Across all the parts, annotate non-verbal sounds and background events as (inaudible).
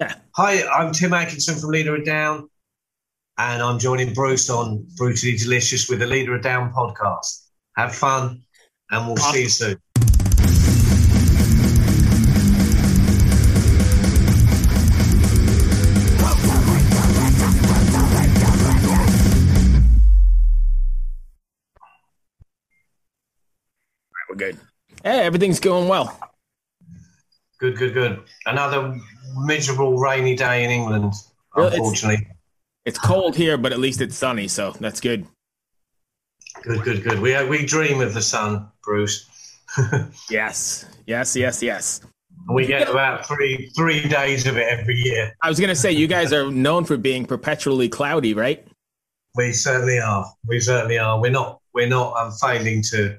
Yeah. Hi, I'm Tim Atkinson from Leader of Down, and I'm joining Bruce on Brutally Delicious with the Leader of Down podcast. Have fun, and we'll see you soon. We're good. Hey, everything's going well. Good, good, good. Another miserable rainy day in England, Well, it's- unfortunately. It's cold here, but at least it's sunny, so that's good. Good, good, good. We we dream of the sun, Bruce. (laughs) Yes, yes, yes, yes. we get about three three days of it every year. I was gonna say you guys are known for being perpetually cloudy, right? We certainly are. We certainly are. We're not. We're not I'm failing to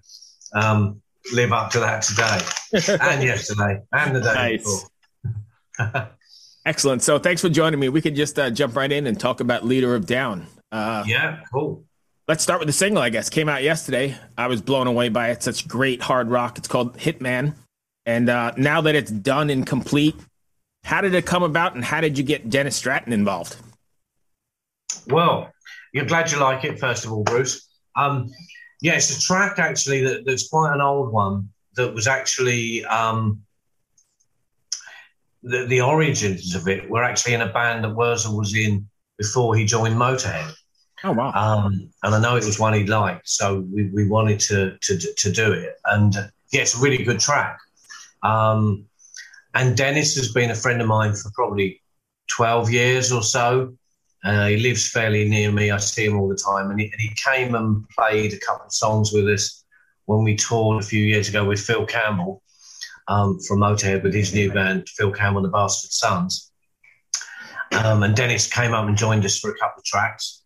um, live up to that today and yesterday and the day Nice. before. (laughs) Excellent. So thanks for joining me. We could just uh, jump right in and talk about Leader of Down. Uh, Yeah, cool. Let's start with the single, I guess. Came out yesterday. I was blown away by it. Such great hard rock. It's called Hitman. And uh, now that it's done and complete, how did it come about and how did you get Dennis Stratton involved? Well, you're glad you like it, first of all, Bruce. Um, yeah, it's a track actually that, that's quite an old one that was actually um, the, the origins of it were actually in a band that Wurzel was in before he joined Motorhead. Oh, wow. um, and I know it was one he liked, so we, we wanted to, to to do it. And uh, yeah, it's a really good track. Um, and Dennis has been a friend of mine for probably twelve years or so. Uh, he lives fairly near me. I see him all the time, and he, and he came and played a couple of songs with us when we toured a few years ago with Phil Campbell um, from Motorhead with his new band, Phil Campbell and the Bastard Sons. Um, and Dennis came up and joined us for a couple of tracks.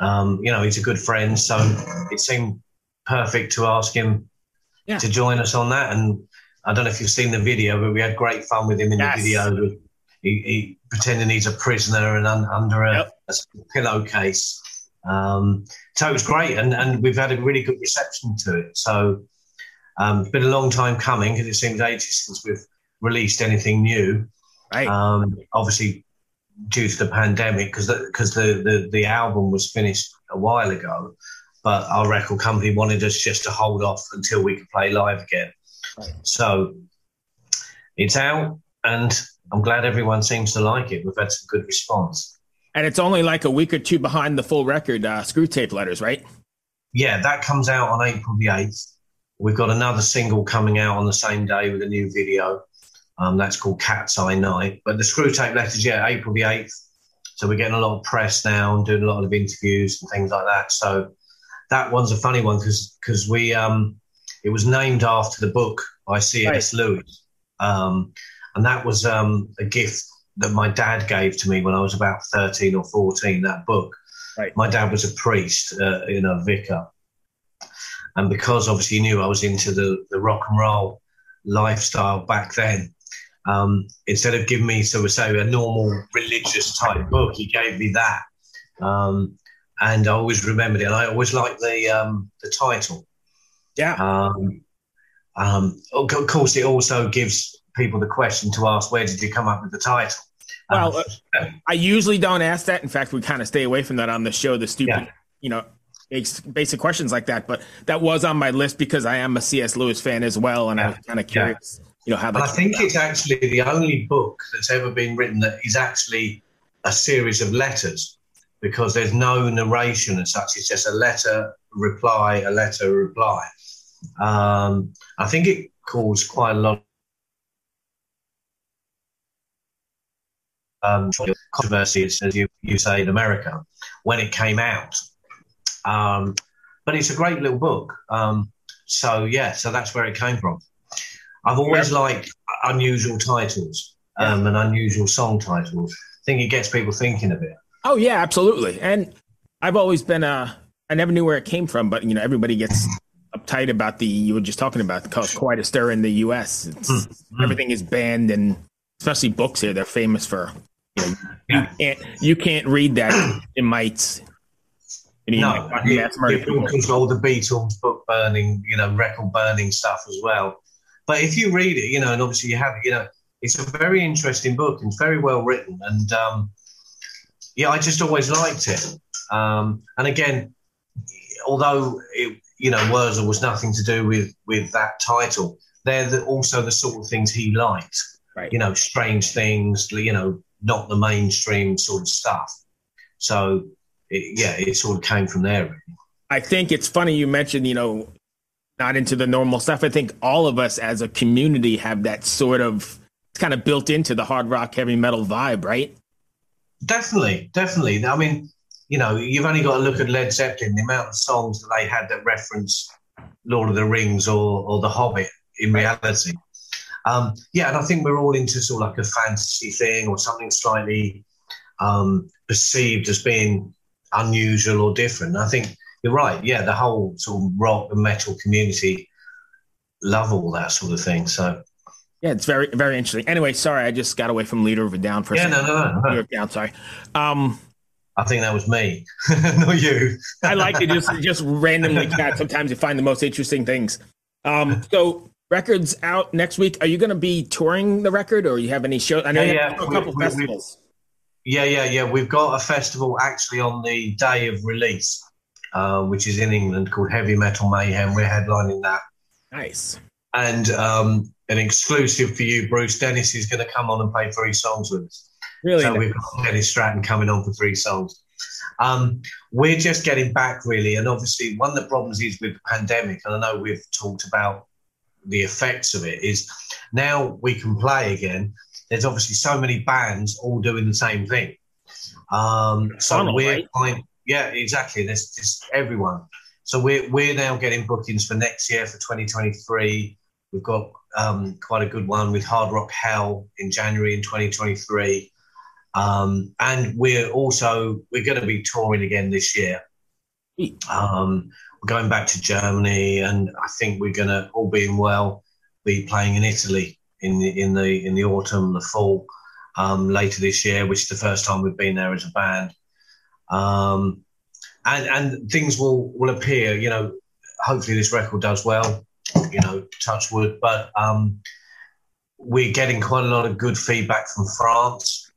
Um, you know, he's a good friend, so it seemed perfect to ask him Yeah. to join us on that. And I don't know if you've seen the video, but we had great fun with him in Yes. the video. He, he pretending he's a prisoner and un, under a, Yep. a pillowcase. Um, so it was great, and, and we've had a really good reception to it. So um, it's been a long time coming because it seems ages since we've released anything new. Right. Um, obviously, due to the pandemic, because the, 'cause the, the, the album was finished a while ago, but our record company wanted us just to hold off until we could play live again. Right. So it's out, and I'm glad everyone seems to like it. We've had some good response. and it's only like a week or two behind the full record, uh, Screwtape Letters, right? Yeah, that comes out on April the 8th. We've got another single coming out on the same day with a new video. Um, that's called Cat's Eye Night. But the Screwtape Letters, yeah, April the 8th. So we're getting a lot of press now and doing a lot of interviews and things like that. So that one's a funny one because because we um, it was named after the book by C.S. Lewis. Um, and that was um, a gift that my dad gave to me when I was about 13 or 14, that book. Right. My dad was a priest, uh, you know, vicar. And because obviously he knew I was into the, the rock and roll lifestyle back then, um, instead of giving me, so we say, a normal religious type book, he gave me that. Um, and I always remembered it. And I always liked the, um, the title. Yeah. Um, um, of of course, it also gives people the question to ask, where did you come up with the title? Well, Um, uh, I usually don't ask that. In fact, we kind of stay away from that on the show, the stupid, Yeah. you know, basic questions like that. But that was on my list because I am a C.S. Lewis fan as well. And I was kind of Yeah. curious, you know, how I think it's actually the only book that's ever been written that is actually a series of letters because there's no narration and such. It's just a letter, reply, a letter, reply. Um, I think it caused quite a lot um, controversy, as you, you say, in America when it came out. Um, but it's a great little book. Um, so, yeah, so that's where it came from. I've always liked unusual titles um, and unusual song titles. I think it gets people thinking a bit. Oh yeah, absolutely. And I've always been uh I never knew where it came from, but you know, everybody gets uptight about the you were just talking about quite a stir in the US. It's, Mm-hmm. Everything is banned and especially books here, they're famous for you know you can't you can't read that. (clears throat) It might you know, you No, might it, mass murder it people. control the Beatles book burning, you know, record burning stuff as well. But if you read it, you know, and obviously you have, it, you know, it's a very interesting book and it's very well written. And um, yeah, I just always liked it. Um, and again, although it, you know Wurzel was nothing to do with with that title, they're the, also the sort of things he liked. Right. You know, strange things. You know, not the mainstream sort of stuff. So it, yeah, it sort of came from there. Really. I think it's funny you mentioned, you know, not into the normal stuff. I think all of us as a community have that sort of it's kind of built into the hard rock heavy metal vibe, right? Definitely, definitely. I mean, you know, you've only got to look at Led Zeppelin, the amount of songs that they had that reference Lord of the Rings or, or The Hobbit in reality. Um, yeah, and I think we're all into sort of like a fantasy thing or something slightly um, perceived as being unusual or different. I think you're right. Yeah, the whole sort of rock and metal community love all that sort of thing. So yeah, it's very very interesting. Anyway, sorry, I just got away from Leader of a Down for a yeah, second. no, no, no. Leader of Down, sorry. Um, I think that was me, (laughs) not you. I like to just just randomly cat. Sometimes you find the most interesting things. Um, so records out next week. Are you going to be touring the record, or you have any shows? I know yeah, you have yeah. a couple we, festivals. We, yeah, yeah, yeah. We've got a festival actually on the day of release, uh, which is in England called Heavy Metal Mayhem. We're headlining that. Nice. And um, an exclusive for you, Bruce Dennis is going to come on and play three songs with us. Really? So we've got Dennis Stratton coming on for three songs. Um, we're just getting back really, and obviously one of the problems is with the pandemic, and I know we've talked about the effects of it. Is now we can play again. There's obviously so many bands all doing the same thing. Um, so we're right? yeah, exactly. There's just everyone. So we're we're now getting bookings for next year for 2023. We've got um, quite a good one with Hard Rock Hell in January in 2023. Um, and we're also we're going to be touring again this year. Um, going back to Germany, and I think we're going to, all being well, be playing in Italy in the in the in the autumn, the fall, um, later this year, which is the first time we've been there as a band. Um, and and things will will appear. You know, hopefully this record does well. You know, touch wood, but um, we're getting quite a lot of good feedback from France.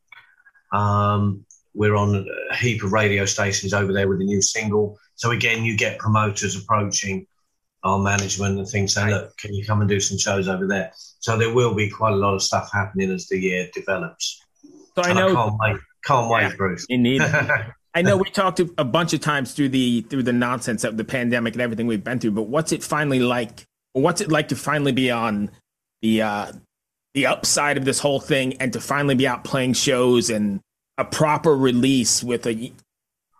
Um, we're on a heap of radio stations over there with a new single. So again, you get promoters approaching our management and things saying, "Look, can you come and do some shows over there?" So there will be quite a lot of stuff happening as the year develops. So I know. I can't wait. Can't wait, yeah, Bruce. Indeed. (laughs) I know we talked a bunch of times through the through the nonsense of the pandemic and everything we've been through, but what's it finally like? What's it like to finally be on the uh, the upside of this whole thing and to finally be out playing shows and a proper release with a you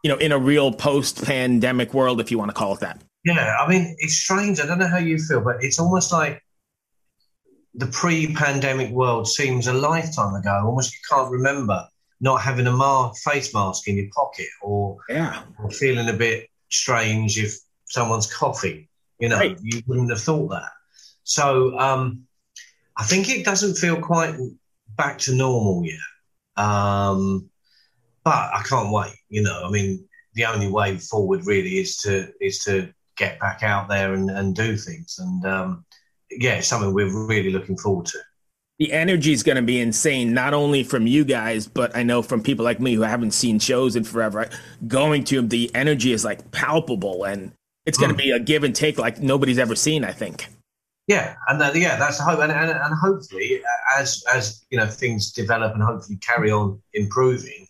know in a real post-pandemic world if you want to call it that. Yeah i mean it's strange. I don't know how you feel but it's almost like the pre-pandemic world seems a lifetime ago. Almost you can't remember not having a ma- face mask in your pocket or, yeah. or feeling a bit strange if someone's coughing. You know right. you wouldn't have thought that. So um, i think it doesn't feel quite back to normal yet um, but I can't wait. You know, I mean, the only way forward really is to is to get back out there and, and do things. And um, yeah, it's something we're really looking forward to. The energy is going to be insane, not only from you guys, but I know from people like me who haven't seen shows in forever. Going to them, the energy is like palpable, and it's going to mm. be a give and take like nobody's ever seen. I think. Yeah, and uh, yeah, that's the hope, and, and, and hopefully, as as you know, things develop and hopefully carry on improving,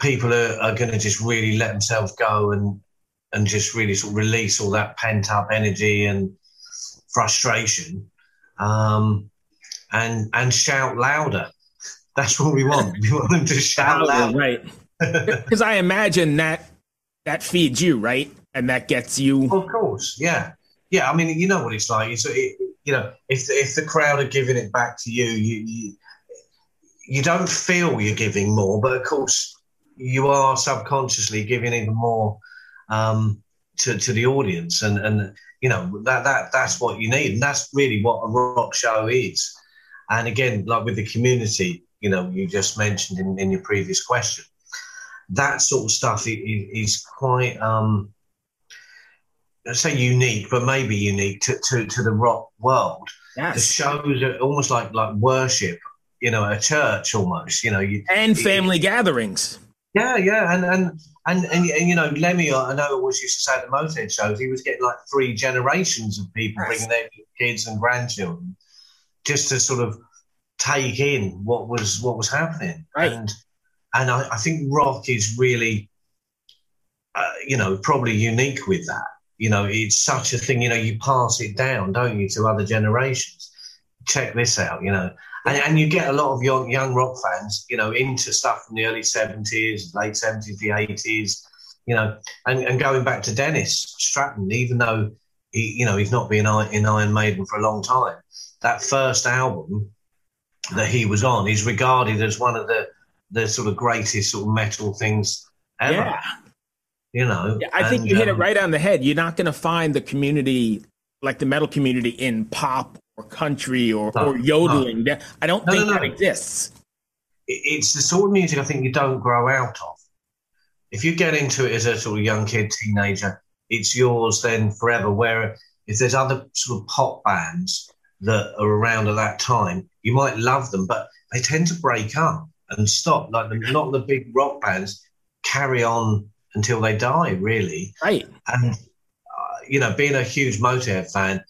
people are, are going to just really let themselves go and and just really sort of release all that pent up energy and frustration, um, and and shout louder. That's what we want. We want them to shout louder, right? (laughs) Because I imagine that that feeds you, right, and that gets you. Of course, yeah yeah, I mean, you know what it's like. It's it, you know, if if the crowd are giving it back to you, you you you don't feel you're giving more, but of course you are subconsciously giving even more um, to to the audience, and and you know that that that's what you need, and that's really what a rock show is. And again, like with the community, you know, you just mentioned in, in your previous question, that sort of stuff is, is quite. Um, say unique, but maybe unique to, to, to the rock world yes. the shows are almost like like worship, you know, a church almost, you know, you, and family it, gatherings. Yeah, yeah, and and and and, and you know, Lemmy, I know always used to say at the Motorhead shows, he was getting like three generations of people yes. bringing their kids and grandchildren just to sort of take in what was what was happening, right. and and I, I think rock is really, uh, you know, probably unique with that. You know, it's such a thing. You know, you pass it down, don't you, to other generations. Check this out. You know, and, and you get a lot of young young rock fans, you know, into stuff from the early seventies, late seventies, the eighties. You know, and, and going back to Dennis Stratton, even though he, you know, he's not been in Iron Maiden for a long time, that first album that he was on is regarded as one of the the sort of greatest sort of metal things ever. Yeah. You know, yeah, I think you hit it um, right on the head. You're not going to find the community like the metal community in pop or country or, no, or yodeling. No. I don't no, think that exists. It's the sort of music I think you don't grow out of. If you get into it as a sort of young kid, teenager, it's yours then forever. Where if there's other sort of pop bands that are around at that time, you might love them, but they tend to break up and stop. Like the, not the big rock bands carry on until they die, really. Right. And uh, you know, being a huge Motorhead fan,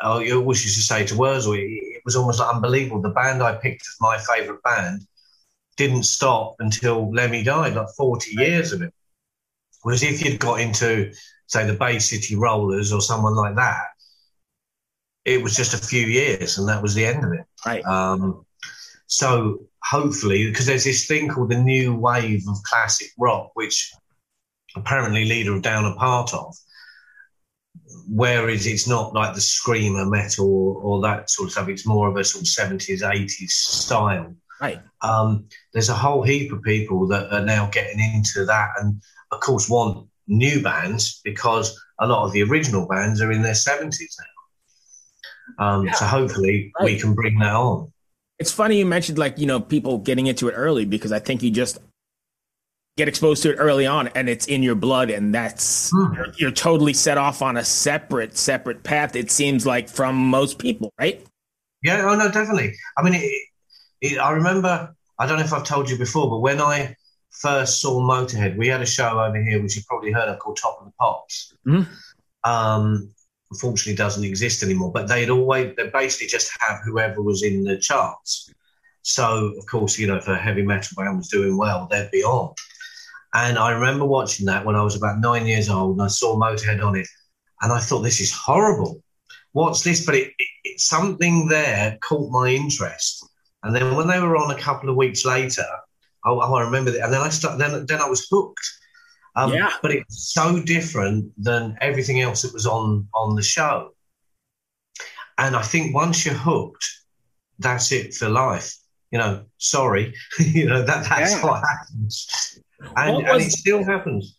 I always used to say to Wurzel, it was almost like unbelievable. The band I picked as my favourite band didn't stop until Lemmy died, like 40 years of it. Whereas if you'd got into, say, the Bay City Rollers or someone like that, it was just a few years and that was the end of it. Right. Um, so hopefully, because there's this thing called the new wave of classic rock, which apparently Leader of Down are part of, whereas it's not like the screamer metal or, or, that sort of stuff. It's more of a sort of 70s, 80s style. Right. Um, there's a whole heap of people that are now getting into that and, of course, want new bands because a lot of the original bands are in their 70s now. Um, yeah. So hopefully right. we can bring that on. It's funny you mentioned like you know people getting into it early because I think you just get exposed to it early on and it's in your blood and that's hmm. you're, you're, totally set off on a separate separate path. It seems like from most people, right? Yeah. Oh no, definitely. I mean, it, it, I remember. I don't know if I've told you before, but when I first saw Motorhead, we had a show over here which you probably heard of called Top of the Pops. Mm-hmm. Um, unfortunately doesn't exist anymore. But they'd always they basically just have whoever was in the charts. So of course, you know, if a heavy metal band was doing well, they'd be on. And I remember watching that when I was about nine years old, and I saw Motorhead on it, and I thought this is horrible. What's this? But it, it, something there caught my interest. And then when they were on a couple of weeks later, oh I remember that. And then I started. Then then I was hooked. Um, yeah. But it's so different than everything else that was on on the show. And I think once you're hooked, that's it for life. You know, sorry, (laughs) you know that that's yeah. what happens, and, was, and it still happens.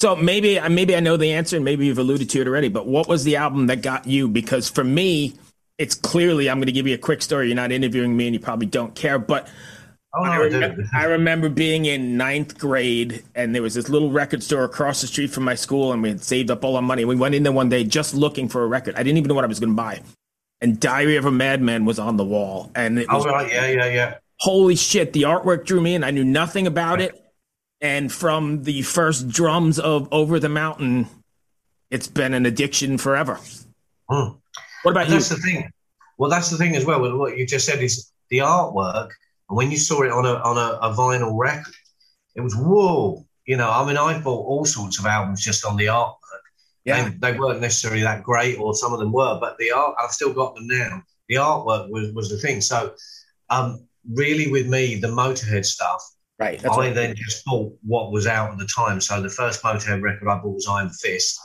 So maybe maybe I know the answer, and maybe you've alluded to it already. But what was the album that got you? Because for me, it's clearly I'm going to give you a quick story. You're not interviewing me, and you probably don't care, but Oh, I, remember, (laughs) I, remember being in ninth grade, and there was this little record store across the street from my school, and we had saved up all our money. We went in there one day just looking for a record. I didn't even know what I was going to buy. And Diary of a Madman was on the wall, and it oh, was, oh right, yeah, yeah, yeah. Holy shit! The artwork drew me in. I knew nothing about it, and from the first drums of Over the Mountain, it's been an addiction forever. Hmm. What about you? That's the thing. Well, that's the thing as well. What you just said is the artwork and when you saw it on a on a, a vinyl record, it was whoa. You know, I mean, I bought all sorts of albums just on the artwork. Yeah, they, they, weren't necessarily that great, or some of them were, but the art I've still got them now. The artwork was was the thing. So, um, really, with me, the Motorhead stuff. Right. I then just bought what was out at the time. So the first Motorhead record I bought was Iron Fist.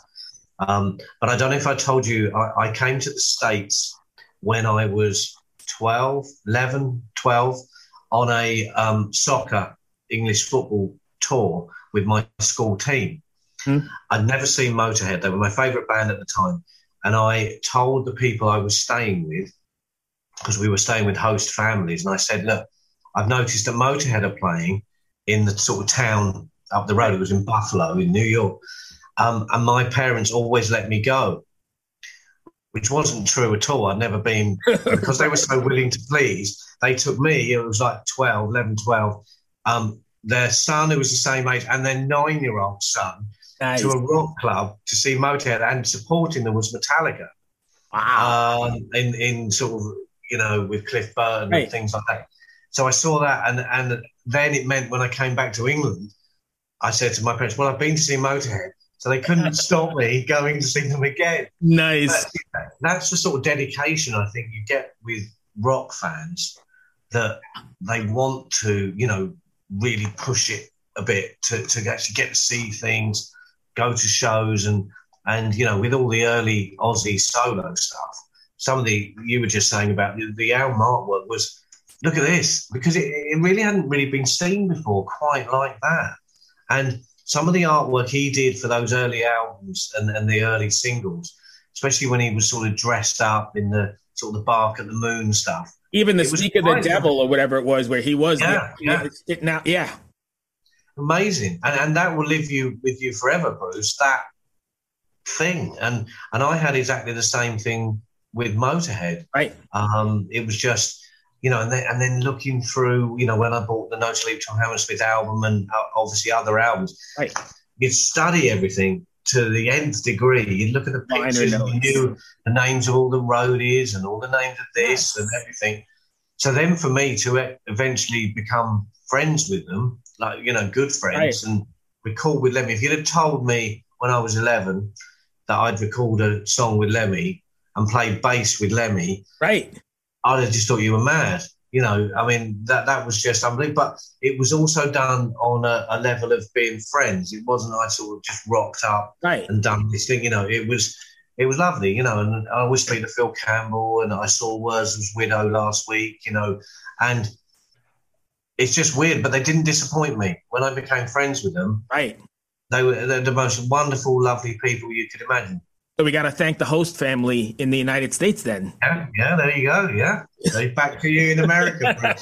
Um, but I don't know if I told you, I, I came to the States when I was 12, 11, 12 on a um, soccer English football tour with my school team. Mm. I'd never seen Motorhead. They were my favourite band at the time. And I told the people I was staying with, because we were staying with host families, and I said, Look, I've noticed that Motorhead are playing in the sort of town up the road. It was in Buffalo, in New York. Um, and my parents always let me go, which wasn't true at all. I'd never been, (laughs) because they were so willing to please, they took me, it was like 12, 11, 12, um, their son, who was the same age, and their nine year old son nice. to a rock club to see Motorhead, and supporting them was Metallica. Wow. Um, in, in sort of, you know, with Cliff Burton right. and things like that. So I saw that, and, and then it meant when I came back to England, I said to my parents, Well, I've been to see Motorhead. So they couldn't (laughs) stop me going to see them again. Nice. But that's the sort of dedication I think you get with rock fans that they want to, you know, really push it a bit to, to actually get to see things, go to shows, and and you know, with all the early Ozzy solo stuff, some of the you were just saying about the, the album artwork was look at this because it, it really hadn't really been seen before quite like that, and some of the artwork he did for those early albums and, and the early singles, especially when he was sort of dressed up in the sort of the bark at the moon stuff. Even the Speak of the Devil or whatever it was, where he was yeah, yeah. now, yeah. Amazing. And and that will live you with you forever, Bruce. That thing. And and I had exactly the same thing with Motorhead. Right. Um, it was just you know, and then, and then looking through, you know, when I bought the No Sleep Till Hammersmith album and uh, obviously other albums, right. you'd study everything to the nth degree. You'd look at the pictures and you knew the names of all the roadies and all the names of this yes. and everything. So then for me to eventually become friends with them, like, you know, good friends right. and record with Lemmy, if you'd have told me when I was 11 that I'd record a song with Lemmy and play bass with Lemmy. Right I'd have just thought you were mad. You know, I mean, that that was just unbelievable. But it was also done on a, a level of being friends. It wasn't I sort of just rocked up right. and done this thing. You know, it was it was lovely. You know, and I always speak to Phil Campbell, and I saw Wurz's widow last week. You know, and it's just weird, but they didn't disappoint me when I became friends with them. Right. They were they're the most wonderful, lovely people you could imagine. So we got to thank the host family in the United States then. Yeah, yeah, there you go. Yeah. So back to you in America.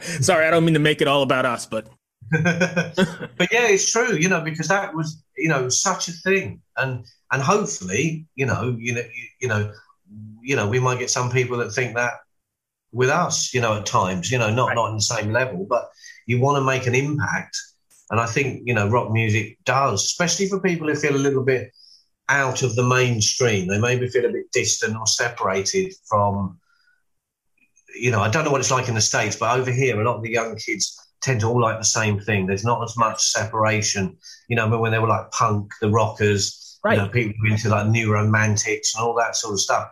(laughs) Sorry, I don't mean to make it all about us, but. (laughs) but yeah, it's true, you know, because that was, you know, such a thing. And and hopefully, you know, you know, you, you know, you know, we might get some people that think that with us, you know, at times, you know, not right. not on the same level, but you want to make an impact. And I think, you know, rock music does, especially for people who feel a little bit out of the mainstream. They maybe feel a bit distant or separated from, you know, I don't know what it's like in the States, but over here, a lot of the young kids tend to all like the same thing. There's not as much separation. You know, when they were like punk, the rockers, right. you know, people into like new romantics and all that sort of stuff.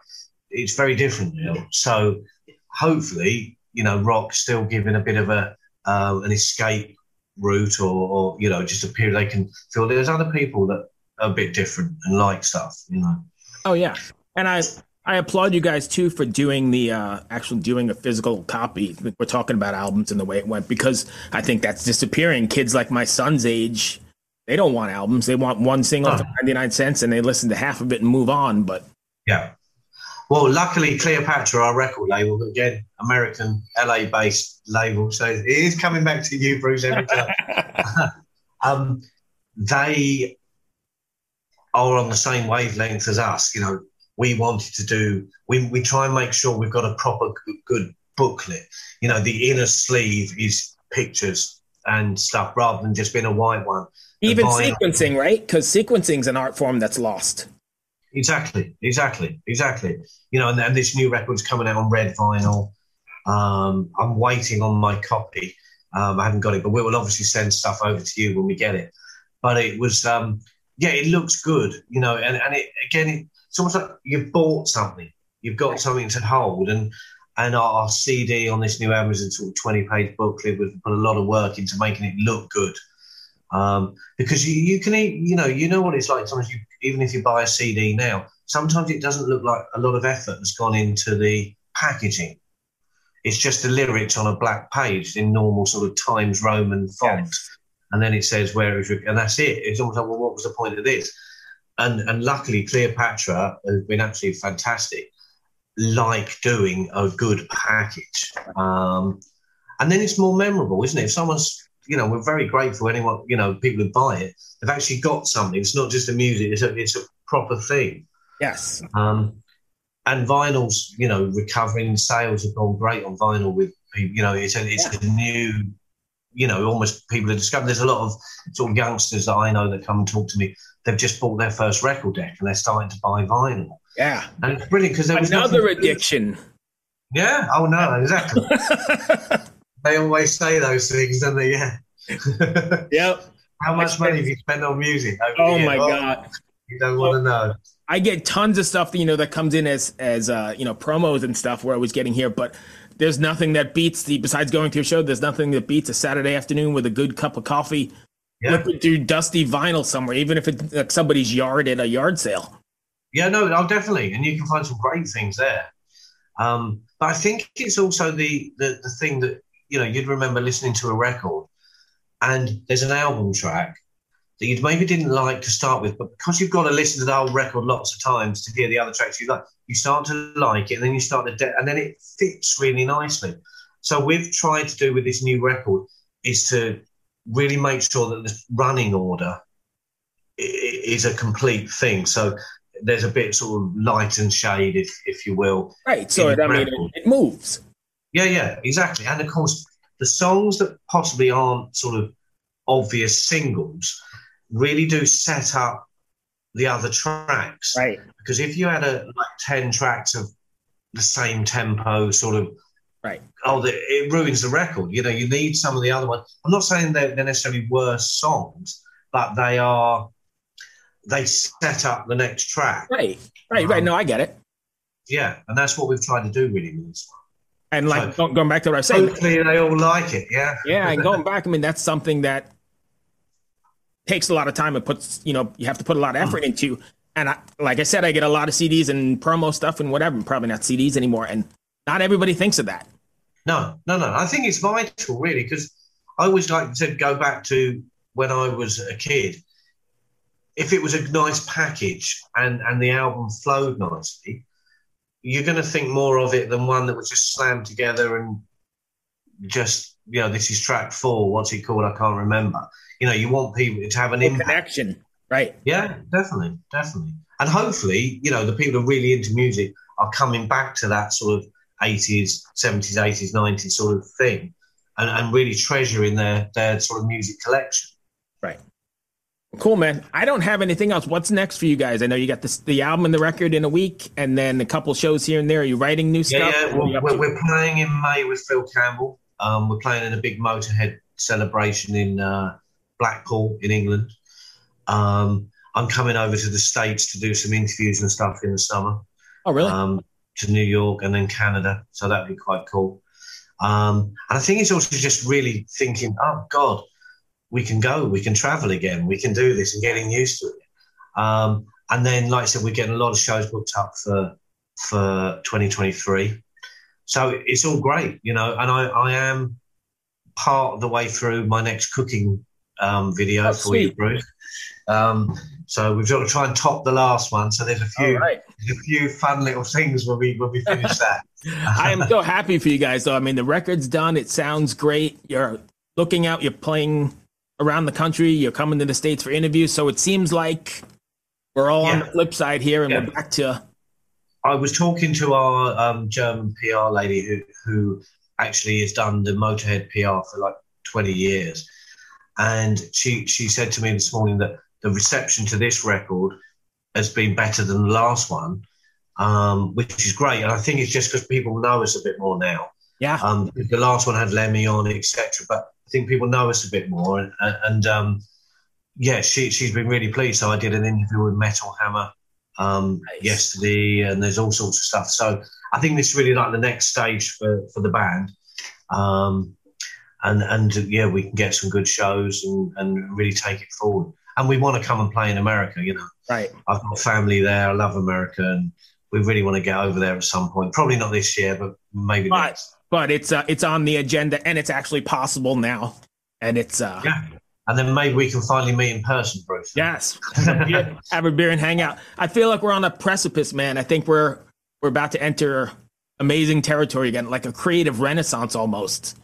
It's very different now. So hopefully, you know, rock still giving a bit of a uh, an escape route or, or, you know, just a period they can feel there's other people that a bit different and like stuff, you know. Oh yeah, and I I applaud you guys too for doing the uh, actually doing a physical copy. We're talking about albums and the way it went because I think that's disappearing. Kids like my son's age, they don't want albums. They want one single for ninety nine cents and they listen to half of it and move on. But yeah. Well, luckily, Cleopatra, our record label, again, American, LA based label. So it is coming back to you, Bruce, every time. (laughs) (laughs) um, they are on the same wavelength as us. You know, we wanted to do, we, we try and make sure we've got a proper good booklet. You know, the inner sleeve is pictures and stuff rather than just being a white one. Even sequencing, right? Because sequencing is an art form that's lost. Exactly, exactly, exactly. You know, and, and this new record's coming out on red vinyl. Um, I'm waiting on my copy. Um, I haven't got it, but we will obviously send stuff over to you when we get it. But it was um, yeah, it looks good, you know, and, and it again, it, it's almost like you've bought something, you've got something to hold, and and our, our CD on this new album is a sort of twenty page booklet. We've put a lot of work into making it look good, um, because you you can you know you know what it's like. Sometimes you even if you buy a CD now, sometimes it doesn't look like a lot of effort has gone into the packaging. It's just the lyrics on a black page in normal sort of Times Roman font. Yes and then it says where is and that's it. It's almost like, well, what was the point of this? And and luckily, Cleopatra has been absolutely fantastic, like doing a good package. Um, and then it's more memorable, isn't it? If someone's, you know, we're very grateful. Anyone, you know, people who buy it, they've actually got something. It's not just a music; it's a it's a proper thing. Yes. Um, and vinyl's you know recovering. Sales have gone great on vinyl with you know it's a, it's yeah. a new you know almost people are discovering. There's a lot of sort of youngsters that I know that come and talk to me. They've just bought their first record deck and they're starting to buy vinyl. Yeah, and it's brilliant because there was another addiction. Yeah. Oh no, exactly. (laughs) they always say those things, don't they? Yeah. (laughs) yep. How much money have you spent on music? Oh my oh, god. You don't want to know. I get tons of stuff that you know that comes in as as uh, you know promos and stuff where I was getting here, but there's nothing that beats the besides going to a show. There's nothing that beats a Saturday afternoon with a good cup of coffee, yeah. looking through dusty vinyl somewhere, even if it's like somebody's yard at a yard sale. Yeah, no, definitely, and you can find some great things there. Um, but I think it's also the, the the thing that you know you'd remember listening to a record, and there's an album track that you maybe didn't like to start with, but because you've got to listen to the whole record lots of times to hear the other tracks you like, you start to like it, and then you start to, de- and then it fits really nicely. So we've tried to do with this new record is to really make sure that the running order is a complete thing. So there's a bit sort of light and shade, if if you will. Right. So I mean, it, it moves. Yeah, yeah, exactly. And of course, the songs that possibly aren't sort of obvious singles really do set up the other tracks. Right. Because if you had a like ten tracks of the same tempo, sort of right, oh, the, it ruins the record. You know, you need some of the other ones. I'm not saying they're, they're necessarily worse songs, but they are. They set up the next track. Right. Right. Um, right. No, I get it. Yeah, and that's what we've tried to do really with this one. And like so, going back to what I was saying, hopefully they all like it. Yeah. Yeah, and going back, I mean, that's something that takes a lot of time and puts you know you have to put a lot of uh-huh. effort into. And I, like I said, I get a lot of CDs and promo stuff and whatever. Probably not CDs anymore, and not everybody thinks of that. No, no, no. I think it's vital, really, because I always like to go back to when I was a kid. If it was a nice package and and the album flowed nicely, you're going to think more of it than one that was just slammed together and just you know this is track four. What's it called? I can't remember you know, you want people to have an impact. connection, right? Yeah, definitely, definitely. And hopefully, you know, the people who are really into music are coming back to that sort of 80s, 70s, 80s, 90s sort of thing and, and really treasuring their, their sort of music collection. Right. Cool, man. I don't have anything else. What's next for you guys? I know you got this, the album and the record in a week, and then a couple shows here and there. Are you writing new stuff? Yeah, well, we're, we're, playing in May with Phil Campbell. Um, we're playing in a big Motorhead celebration in uh, Blackpool in England. Um, I'm coming over to the States to do some interviews and stuff in the summer. Oh, really? Um, to New York and then Canada. So that'd be quite cool. Um, and I think it's also just really thinking, oh, God, we can go, we can travel again, we can do this and getting used to it. Um, and then, like I said, we're getting a lot of shows booked up for for 2023. So it's all great, you know. And I, I am part of the way through my next cooking um, video oh, for sweet. you, Bruce. Um, so we've got to try and top the last one. So there's a few, right. there's a few fun little things when we when we finish (laughs) that. I am so happy for you guys, though. I mean, the record's done. It sounds great. You're looking out. You're playing around the country. You're coming to the states for interviews. So it seems like we're all yeah. on the flip side here, and yeah. we're back to. I was talking to our um, German PR lady who who actually has done the Motorhead PR for like 20 years and she she said to me this morning that the reception to this record has been better than the last one, um, which is great. And I think it's just because people know us a bit more now. Yeah. Um, the last one had Lemmy on etc. But I think people know us a bit more. And, and um, yeah, she she's been really pleased. So I did an interview with Metal Hammer um, nice. yesterday, and there's all sorts of stuff. So I think this is really like the next stage for for the band. Um, and and yeah, we can get some good shows and, and really take it forward. And we want to come and play in America, you know. Right. I've got family there. I love America, and we really want to get over there at some point. Probably not this year, but maybe but, next. But it's uh, it's on the agenda, and it's actually possible now. And it's uh, yeah. And then maybe we can finally meet in person, Bruce. Yes, (laughs) have a beer and hang out. I feel like we're on a precipice, man. I think we're we're about to enter amazing territory again, like a creative renaissance almost.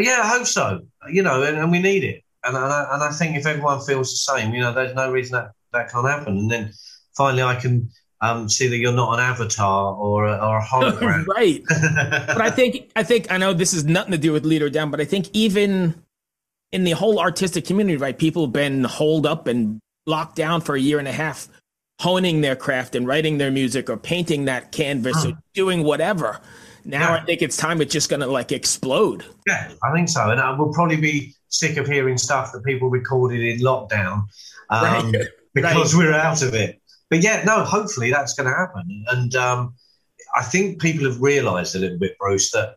Yeah, I hope so. You know, and, and we need it. And, and I, and I think if everyone feels the same, you know, there's no reason that that can't happen. And then finally, I can um, see that you're not an avatar or a, or a hologram. (laughs) right. (laughs) but I think I think I know this is nothing to do with leader down, but I think even in the whole artistic community, right, people have been holed up and locked down for a year and a half, honing their craft and writing their music or painting that canvas or doing whatever. Now yeah. I think it's time it's just going to like explode. Yeah, I think so, and I will probably be sick of hearing stuff that people recorded in lockdown um, right. (laughs) because right. we're out of it but yeah, no, hopefully that's going to happen. And um, I think people have realised a little bit, Bruce, that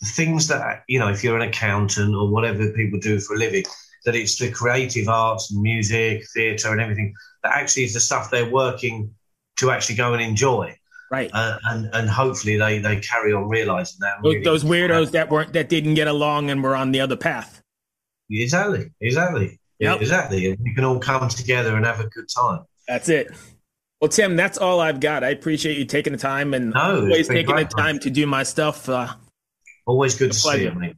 the things that you know, if you're an accountant or whatever people do for a living, that it's the creative arts and music, theatre, and everything that actually is the stuff they're working to actually go and enjoy. Right. Uh, and and hopefully they they carry on realizing that. Those, really those weirdos that weren't that didn't get along and were on the other path. Exactly. Exactly. Yep. Exactly. And you can all come together and have a good time. That's it. Well, Tim, that's all I've got. I appreciate you taking the time and no, always taking the time to do my stuff. Uh, always good to see you, mate.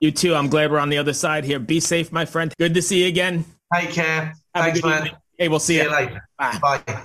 You too. I'm glad we're on the other side here. Be safe, my friend. Good to see you again. Take care. Have Thanks, man. Evening. Hey, we'll see, see you. you later. Bye. Bye.